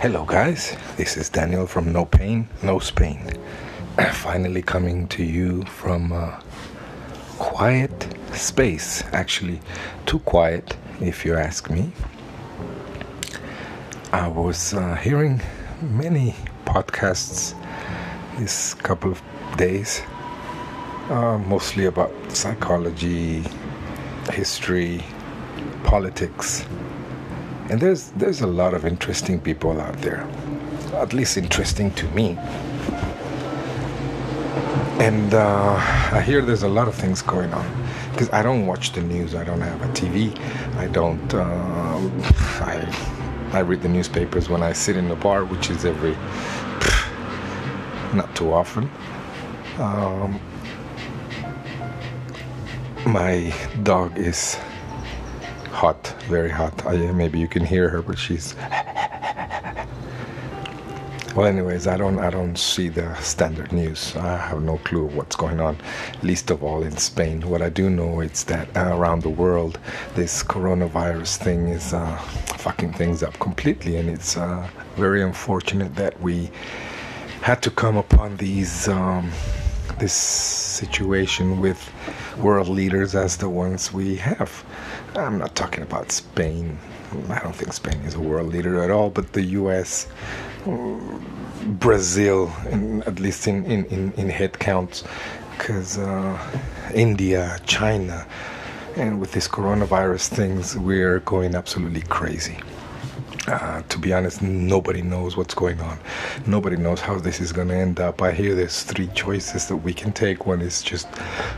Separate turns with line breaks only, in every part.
Hello, guys. This is Daniel from No Pain, No Spain. Finally coming to you from a quiet space. Actually, too quiet, if you ask me. I was uh, hearing many podcasts this couple of days, uh, mostly about psychology, history, politics and there's there's a lot of interesting people out there, at least interesting to me. And uh, I hear there's a lot of things going on because I don't watch the news. I don't have a TV. I don't. Uh, I I read the newspapers when I sit in the bar, which is every not too often. Um, my dog is hot, very hot. I, maybe you can hear her, but she's. well, anyways, I don't, I don't see the standard news. I have no clue what's going on. Least of all in Spain. What I do know is that uh, around the world, this coronavirus thing is uh, fucking things up completely, and it's uh, very unfortunate that we had to come upon these. Um, this situation with world leaders as the ones we have. I'm not talking about Spain. I don't think Spain is a world leader at all, but the US, Brazil, in, at least in, in, in, head counts, because uh, India, China, and with this coronavirus things, we're going absolutely crazy. Uh, to be honest, nobody knows what's going on. Nobody knows how this is going to end up. I hear there's three choices that we can take. One is just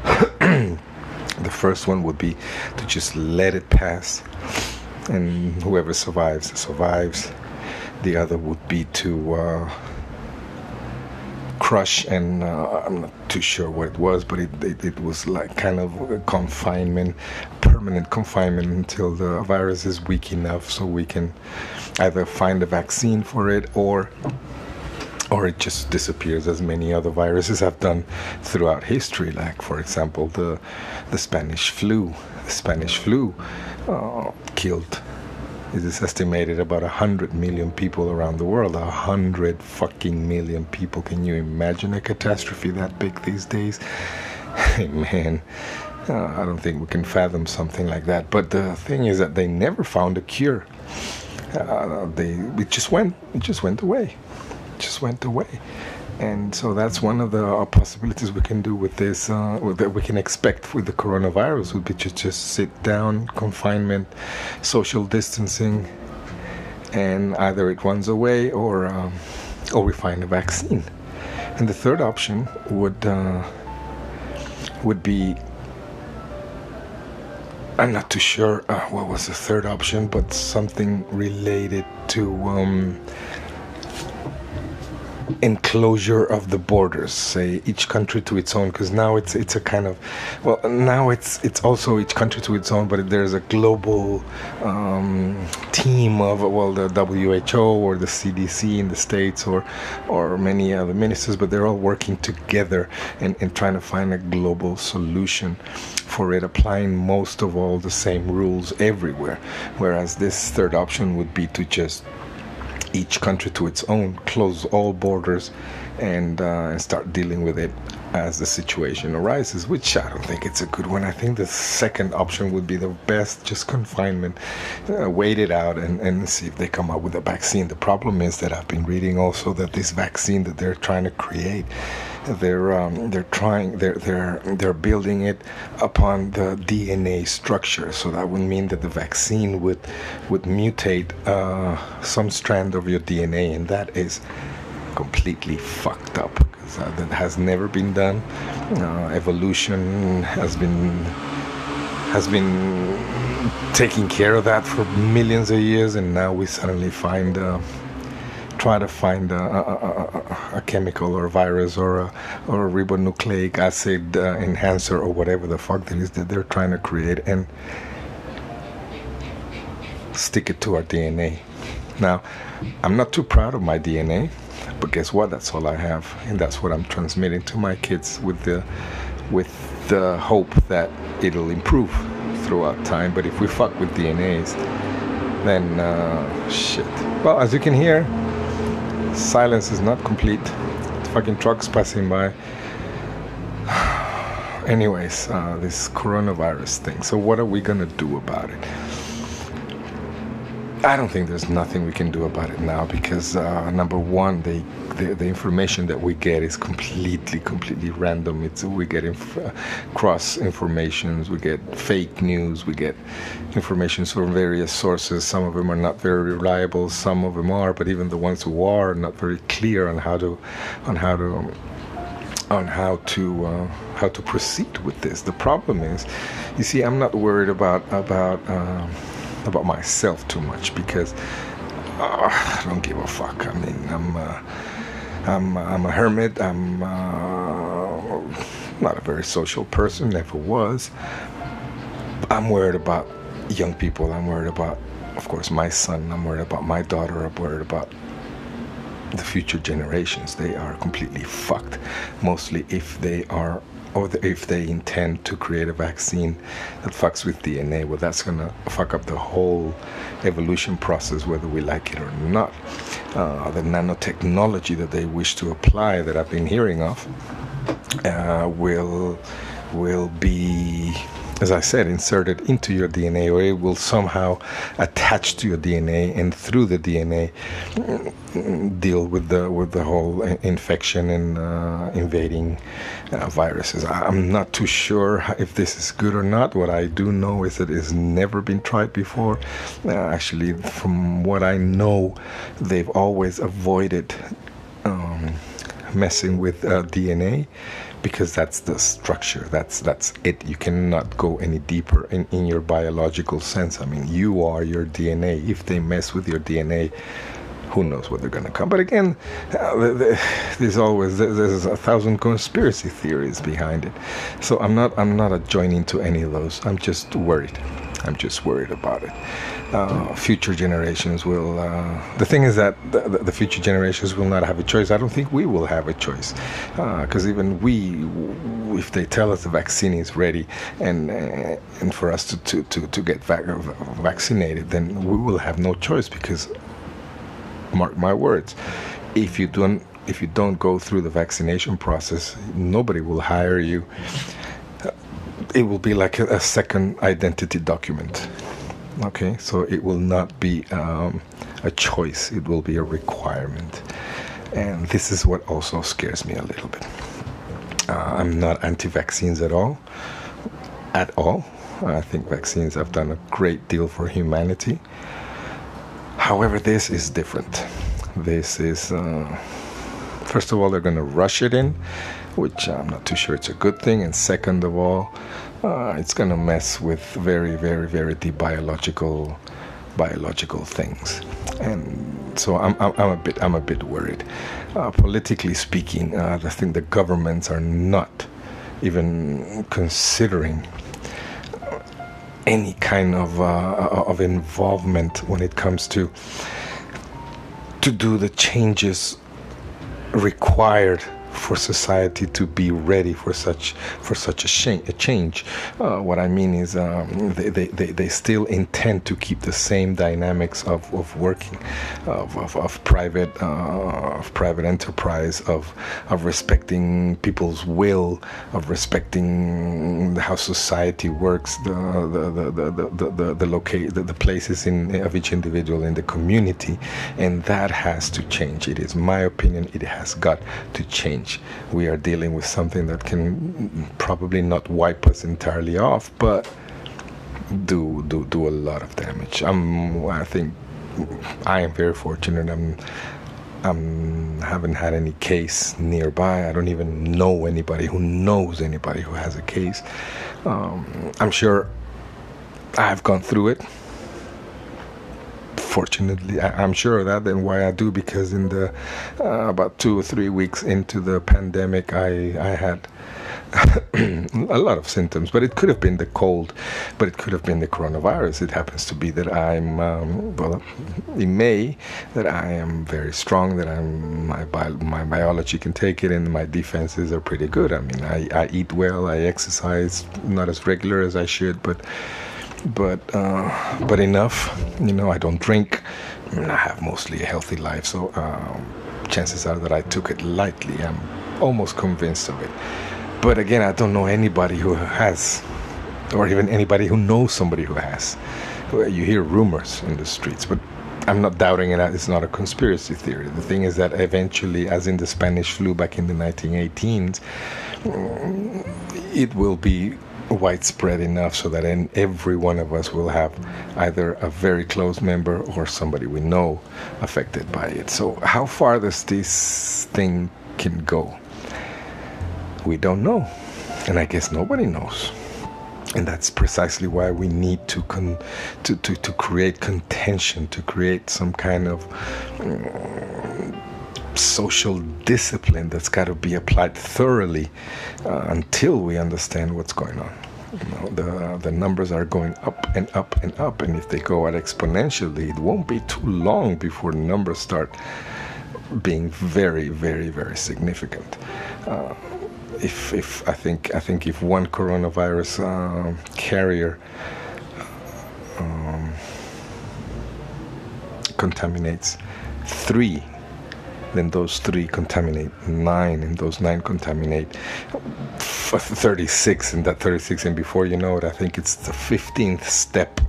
the first one would be to just let it pass, and whoever survives survives. The other would be to uh, crush, and uh, I'm not too sure what it was, but it, it, it was like kind of confinement, permanent confinement until the virus is weak enough so we can either find a vaccine for it or or it just disappears as many other viruses have done throughout history like for example the the Spanish flu the Spanish flu uh, killed it is estimated about 100 million people around the world. 100 fucking million people. Can you imagine a catastrophe that big these days? Hey, man. Uh, I don't think we can fathom something like that. But the thing is that they never found a cure. Uh, they it just went it just went away, just went away. And so that's one of the uh, possibilities we can do with this uh, that we can expect with the coronavirus would be to just sit down confinement social distancing and either it runs away or um, or we find a vaccine. And the third option would uh, would be I'm not too sure uh, what was the third option, but something related to um, enclosure of the borders say each country to its own because now it's it's a kind of well now it's it's also each country to its own but there's a global um, team of well the WHO or the CDC in the states or or many other ministers but they're all working together and, and trying to find a global solution for it applying most of all the same rules everywhere. Whereas this third option would be to just each country to its own, close all borders, and, uh, and start dealing with it as the situation arises, which I don't think it's a good one. I think the second option would be the best, just confinement, uh, wait it out and, and see if they come up with a vaccine. The problem is that I've been reading also that this vaccine that they're trying to create they're um, they're trying they're they're they're building it upon the DNA structure. So that would mean that the vaccine would would mutate uh, some strand of your DNA, and that is completely fucked up uh, that has never been done. Uh, evolution has been has been taking care of that for millions of years, and now we suddenly find uh, try to find a, a, a, a, chemical or a virus or a, or a ribonucleic acid uh, enhancer or whatever the fuck that is that they're trying to create and stick it to our DNA. Now, I'm not too proud of my DNA, but guess what? That's all I have, and that's what I'm transmitting to my kids with the with the hope that it'll improve throughout time. But if we fuck with DNAs, then uh, shit. Well, as you can hear, Silence is not complete. Fucking trucks passing by. Anyways, uh, this coronavirus thing. So, what are we gonna do about it? I don't think there's nothing we can do about it now because uh, number one, they, the, the information that we get is completely, completely random. It's we get inf- uh, cross informations, we get fake news, we get information from various sources. Some of them are not very reliable, some of them are, but even the ones who are, are not very clear on how to, on how to. on how to uh, how to proceed with this. The problem is, you see, I'm not worried about about um, about myself too much because uh, I don't give a fuck. I mean, I'm uh, I'm I'm a hermit. I'm uh, not a very social person. Never was. I'm worried about young people. I'm worried about, of course, my son. I'm worried about my daughter. I'm worried about the future generations. They are completely fucked. Mostly if they are or the, if they intend to create a vaccine that fucks with DNA, well, that's gonna fuck up the whole evolution process, whether we like it or not. Uh, the nanotechnology that they wish to apply, that I've been hearing of, uh, will will be as I said, inserted into your DNA, or it will somehow attach to your DNA, and through the DNA, deal with the with the whole infection and uh, invading uh, viruses. I'm not too sure if this is good or not. What I do know is that it's never been tried before. Uh, actually, from what I know, they've always avoided um, messing with uh, DNA because that's the structure. That's that's it. You cannot go any deeper in, in your biological sense. I mean you are your dna if they mess with your dna who knows what they're going to come. But again uh, there's always there's a thousand conspiracy theories behind it. So i'm not i'm not joining to any of those. I'm just worried. I'm just worried about it uh, future generations will. Uh, the thing is that the, the, future generations will not have a choice. I don't think we will have a choice, because uh, even we, if they tell us the vaccine is ready, and uh, and for us to to to, to get vac- vaccinated, then we will have no choice because, mark my words, if you don't if you don't go through the vaccination process, nobody will hire you. It will be like a, a second identity document Okay, so it will not be um, a choice, it will be a requirement. And this is what also scares me a little bit. Uh, I'm not anti vaccines at all. At all. I think vaccines have done a great deal for humanity. However, this is different. This is, uh, first of all, they're going to rush it in, which I'm not too sure it's a good thing. And second of all, uh, it's going to mess with very, very, very deep biological biological things, and so I'm, I'm, I'm a bit I'm a bit worried. Uh, politically speaking, uh, I think the governments are not even considering any kind of uh, of involvement when it comes to to do the changes required for society to be ready for such for such a, sh- a change. Uh, what I mean is um, they, they, they, still intend to keep the same dynamics of, of working, of, of, of private uh, of private enterprise, of of respecting people's will, of respecting how society works, the the the the the, the, the, locate the, the places in of each individual in the community, and that has to change. It is my opinion. It has got to change we are dealing with something that can probably not wipe us entirely off, but do do do a lot of damage. I'm I think I am very fortunate. I'm I'm haven't had any case nearby. I don't even know anybody who knows anybody who has a case. Um, I'm sure I've gone through it fortunately, I, am sure of that. And why I do because in the uh, about two or three weeks into the pandemic, I I had. a lot of symptoms, but it could have been the cold, but it could have been the coronavirus. It happens to be that I'm, um, well, in May, that I am very strong, that I'm my bio, my biology can take it, and my defenses are pretty good. I mean, I, I eat well, I exercise, not as regular as I should, but but uh, but enough. You know, I don't drink. I, I have mostly a healthy life, so um, chances are that I took it lightly. I'm almost convinced of it. But again, I don't know anybody who has, or even anybody who knows somebody who has. You hear rumors in the streets, but I'm not doubting it. It's not a conspiracy theory. The thing is that eventually, as in the Spanish flu back in the 1918s, it will be widespread enough so that in every one of us will have either a very close member or somebody we know affected by it. So, how far does this thing can go? We don't know, and I guess nobody knows. And that's precisely why we need to, con- to, to, to create contention, to create some kind of um, social discipline that's got to be applied thoroughly uh, until we understand what's going on. You know, the the numbers are going up and up and up, and if they go out exponentially, it won't be too long before the numbers start being very, very, very significant. Uh, if, if I think I think if one coronavirus uh, carrier um, contaminates three then those three contaminate nine, and those nine contaminate 36, and that 36, and before you know it, I think it's the 15th step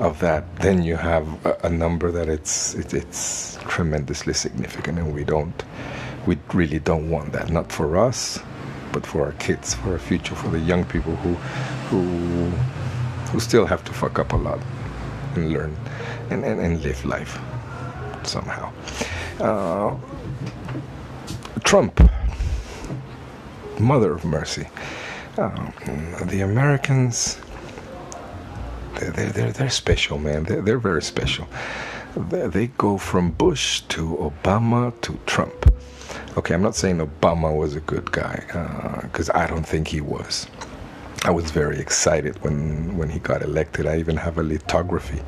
of that. Then you have a, a number that it's it, it's tremendously significant, and we don't, we really don't want that. Not for us, but for our kids, for our future, for the young people who who who still have to fuck up a lot and learn and, and, and live life somehow. Uh, Trump, mother of mercy. Um, the Americans, they're, they're, they're special, man. They're, they're very special. They, they go from Bush to Obama to Trump. Okay, I'm not saying Obama was a good guy, because uh, I don't think he was. I was very excited when, when he got elected. I even have a lithography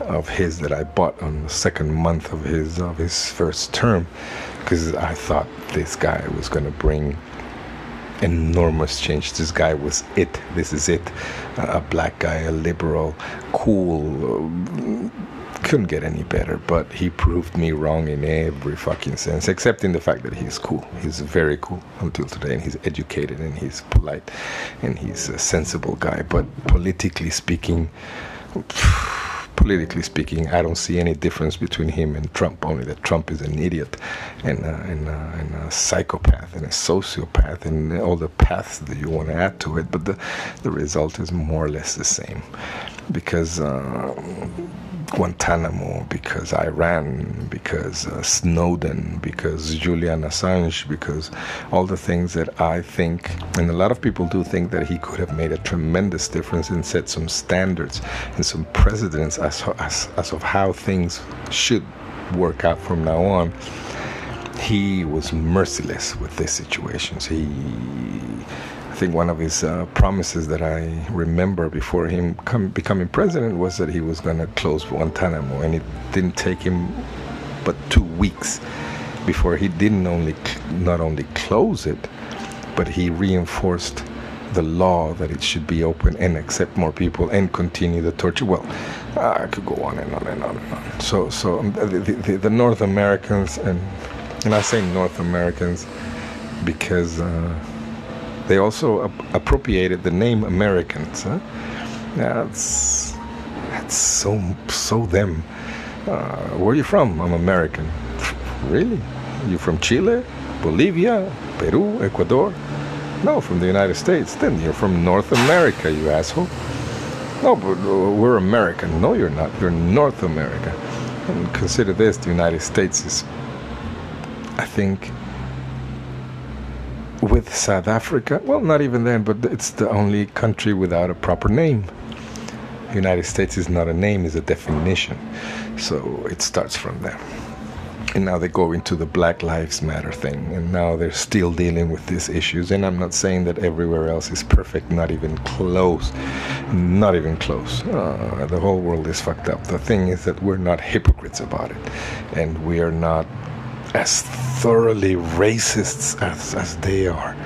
of his that I bought on the second month of his of his first term because I thought this guy was going to bring enormous change. This guy was it. This is it. a black guy, a liberal, cool. Couldn't get any better, but he proved me wrong in every fucking sense, except in the fact that he's cool. He's very cool until today, and he's educated, and he's polite, and he's a sensible guy. But politically speaking, politically speaking, I don't see any difference between him and Trump. Only that Trump is an idiot and, uh, and, uh, and a psychopath and a sociopath and all the paths that you want to add to it. But the the result is more or less the same, because. Uh, Guantanamo, because Iran, because uh, Snowden, because Julian Assange, because all the things that I think, and a lot of people do think that he could have made a tremendous difference and set some standards and some precedents as, as, as of how things should work out from now on. He was merciless with these situations. He think one of his uh, promises that I remember before him come, becoming president was that he was going to close Guantanamo, and it didn't take him but two weeks before he didn't only not only close it, but he reinforced the law that it should be open and accept more people and continue the torture. Well, I could go on and on and on and on. So, so um, the, the, the North Americans and and I say North Americans because. Uh, they also ap- appropriated the name Americans. Huh? That's that's so so them. Uh, where are you from? I'm American. Really? You from Chile, Bolivia, Peru, Ecuador? No, from the United States. Then you're from North America, you asshole. No, but uh, we're American. No, you're not. You're North America. And consider this: the United States is, I think, with South Africa, well, not even then, but it's the only country without a proper name. United States is not a name, it's a definition. So it starts from there. And now they go into the Black Lives Matter thing, and now they're still dealing with these issues. And I'm not saying that everywhere else is perfect, not even close. Not even close. Uh, the whole world is fucked up. The thing is that we're not hypocrites about it, and we are not as thoroughly racists as, as they are.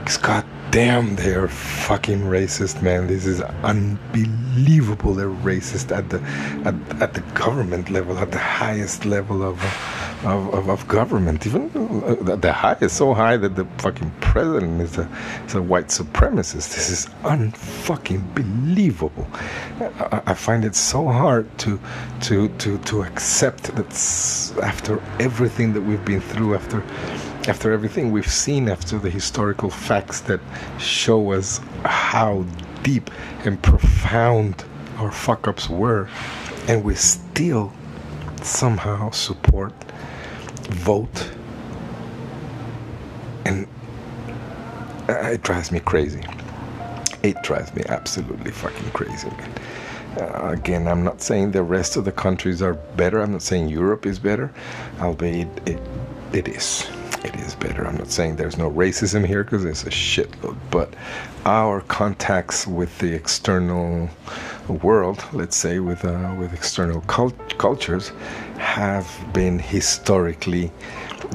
Because God damn, they are fucking racist, man. This is unbelievable. They're racist at the at, at the government level, at the highest level of of, of, of government. Even uh, the the is so high that the fucking president is a is a white supremacist. This is unfucking believable. I, I find it so hard to to to to accept that after everything that we've been through, after after everything we've seen, after the historical facts that show us how deep and profound our fuck ups were, and we still somehow support, vote, and it drives me crazy. It drives me absolutely fucking crazy. Uh, again, I'm not saying the rest of the countries are better. I'm not saying Europe is better, albeit it, it is it is better. I'm not saying there's no racism here because there's a shitload, but our contacts with the external world, let's say with uh, with external cult- cultures, have been historically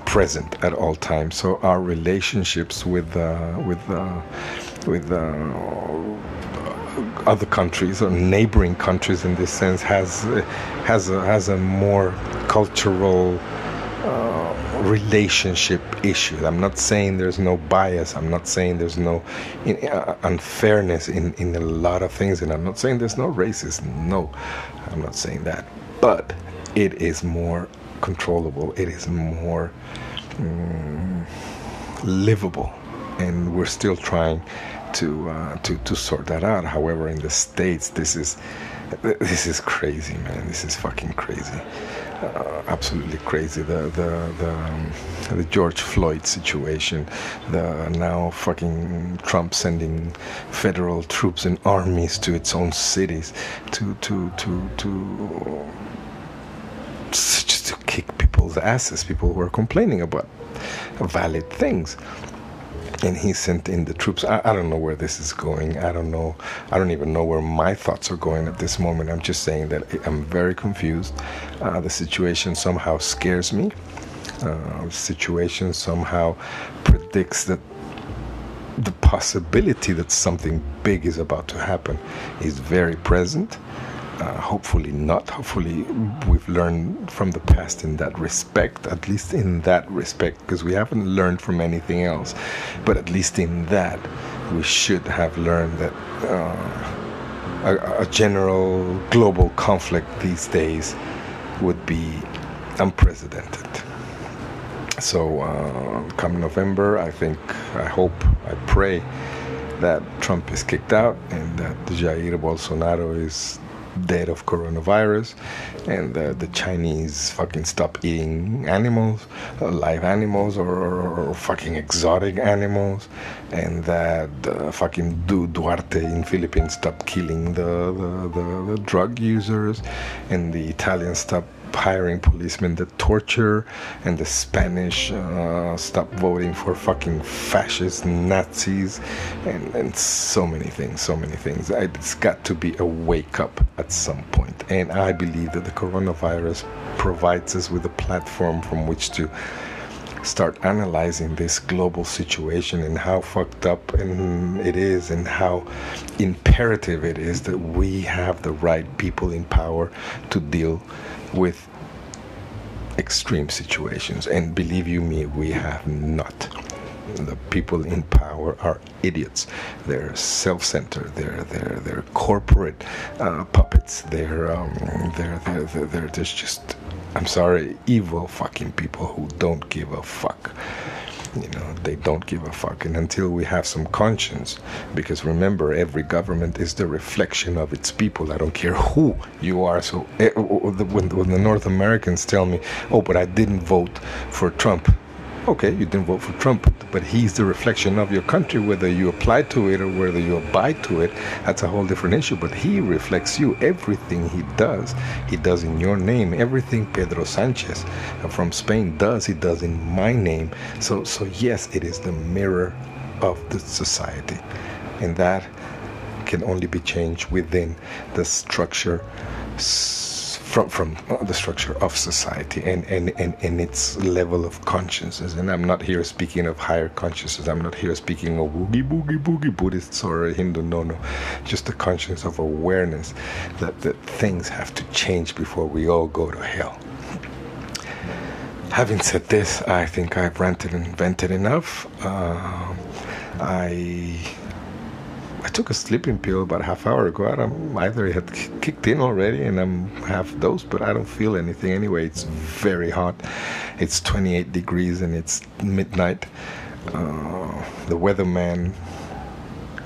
present at all times. So our relationships with uh, with uh, with uh, other countries or neighboring countries in this sense has has a, has a more cultural uh, relationship issue. I'm not saying there's no bias. I'm not saying there's no uh, unfairness in, in a lot of things. And I'm not saying there's no racism. No, I'm not saying that. But it is more controllable. It is more um, livable. And we're still trying to, uh, to, to sort that out. However, in the States, this is, this is crazy, man. This is fucking crazy uh, absolutely crazy. The the the, um, the George Floyd situation, the now fucking Trump sending federal troops and armies to its own cities to to to to just to kick people's asses. People who are complaining about valid things and he sent in the troops. I, I, don't know where this is going. I don't know. I don't even know where my thoughts are going at this moment. I'm just saying that I'm very confused. Uh, the situation somehow scares me. Uh, the situation somehow predicts that the possibility that something big is about to happen is very present. Uh, hopefully not. Hopefully, we've learned from the past in that respect, at least in that respect, because we haven't learned from anything else. But at least in that, we should have learned that uh, a, a general global conflict these days would be unprecedented. So, uh, come November, I think, I hope, I pray that Trump is kicked out and that Jair Bolsonaro is dead of coronavirus and uh, the Chinese fucking stop eating animals, uh, live animals or, or, or, fucking exotic animals and that uh, fucking Du Duterte in Philippines stop killing the, the, the, the drug users and the Italians stop hiring policemen that torture, and the Spanish uh, stop voting for fucking fascist Nazis, and, and so many things, so many things. It's got to be a wake up at some point. And I believe that the coronavirus provides us with a platform from which to start analyzing this global situation and how fucked up and it is and how imperative it is that we have the right people in power to deal with extreme situations. And believe you me, we have not. The people in power are idiots. They're self-centered. They're they're they're corporate uh, puppets. They're, um, they're they're they're they're just. I'm sorry, evil fucking people who don't give a fuck. You know, they don't give a fuck. And until we have some conscience, because remember, every government is the reflection of its people. I don't care who you are. So eh, when, when the North Americans tell me, oh, but I didn't vote for Trump, okay, you didn't vote for Trump, but he's the reflection of your country, whether you apply to it or whether you abide to it, that's a whole different issue. But he reflects you. Everything he does, he does in your name. Everything Pedro Sanchez from Spain does, he does in my name. So, so yes, it is the mirror of the society, and that can only be changed within the structure from from the structure of society and, and, and, and its level of consciousness. And I'm not here speaking of higher consciousness. I'm not here speaking of boogie boogie boogie Buddhists or Hindu. No, no, just the consciousness of awareness that that things have to change before we all go to hell. Having said this, I think I've ranted and vented enough. Uh, I I took a sleeping pill about half hour ago. I don't, either it had kicked in already and I'm half dosed, but I don't feel anything anyway. It's very hot. It's 28 degrees and it's midnight. Uh, the weatherman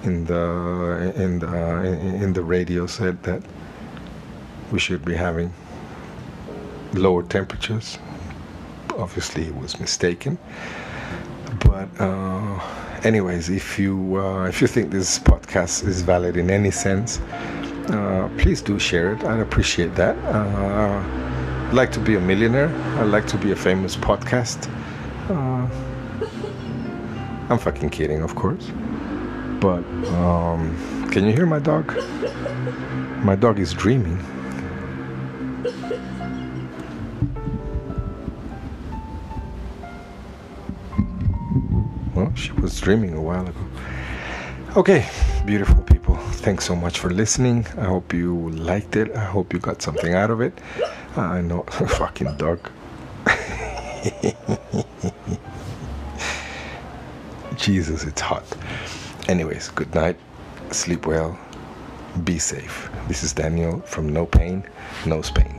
in the in the in the radio said that we should be having lower temperatures. Obviously, he was mistaken, but. Uh, anyways, if you uh, if you think this podcast is valid in any sense, uh, please do share it. I'd appreciate that. Uh, I'd like to be a millionaire. I'd like to be a famous podcast. Uh, I'm fucking kidding, of course. But um, can you hear my dog? My dog is dreaming. She was dreaming a while ago. Okay, beautiful people. Thanks so much for listening. I hope you liked it. I hope you got something out of it. Ah, I know, fucking dog. Jesus, it's hot. Anyways, good night. Sleep well. Be safe. This is Daniel from No Pain, No Spain.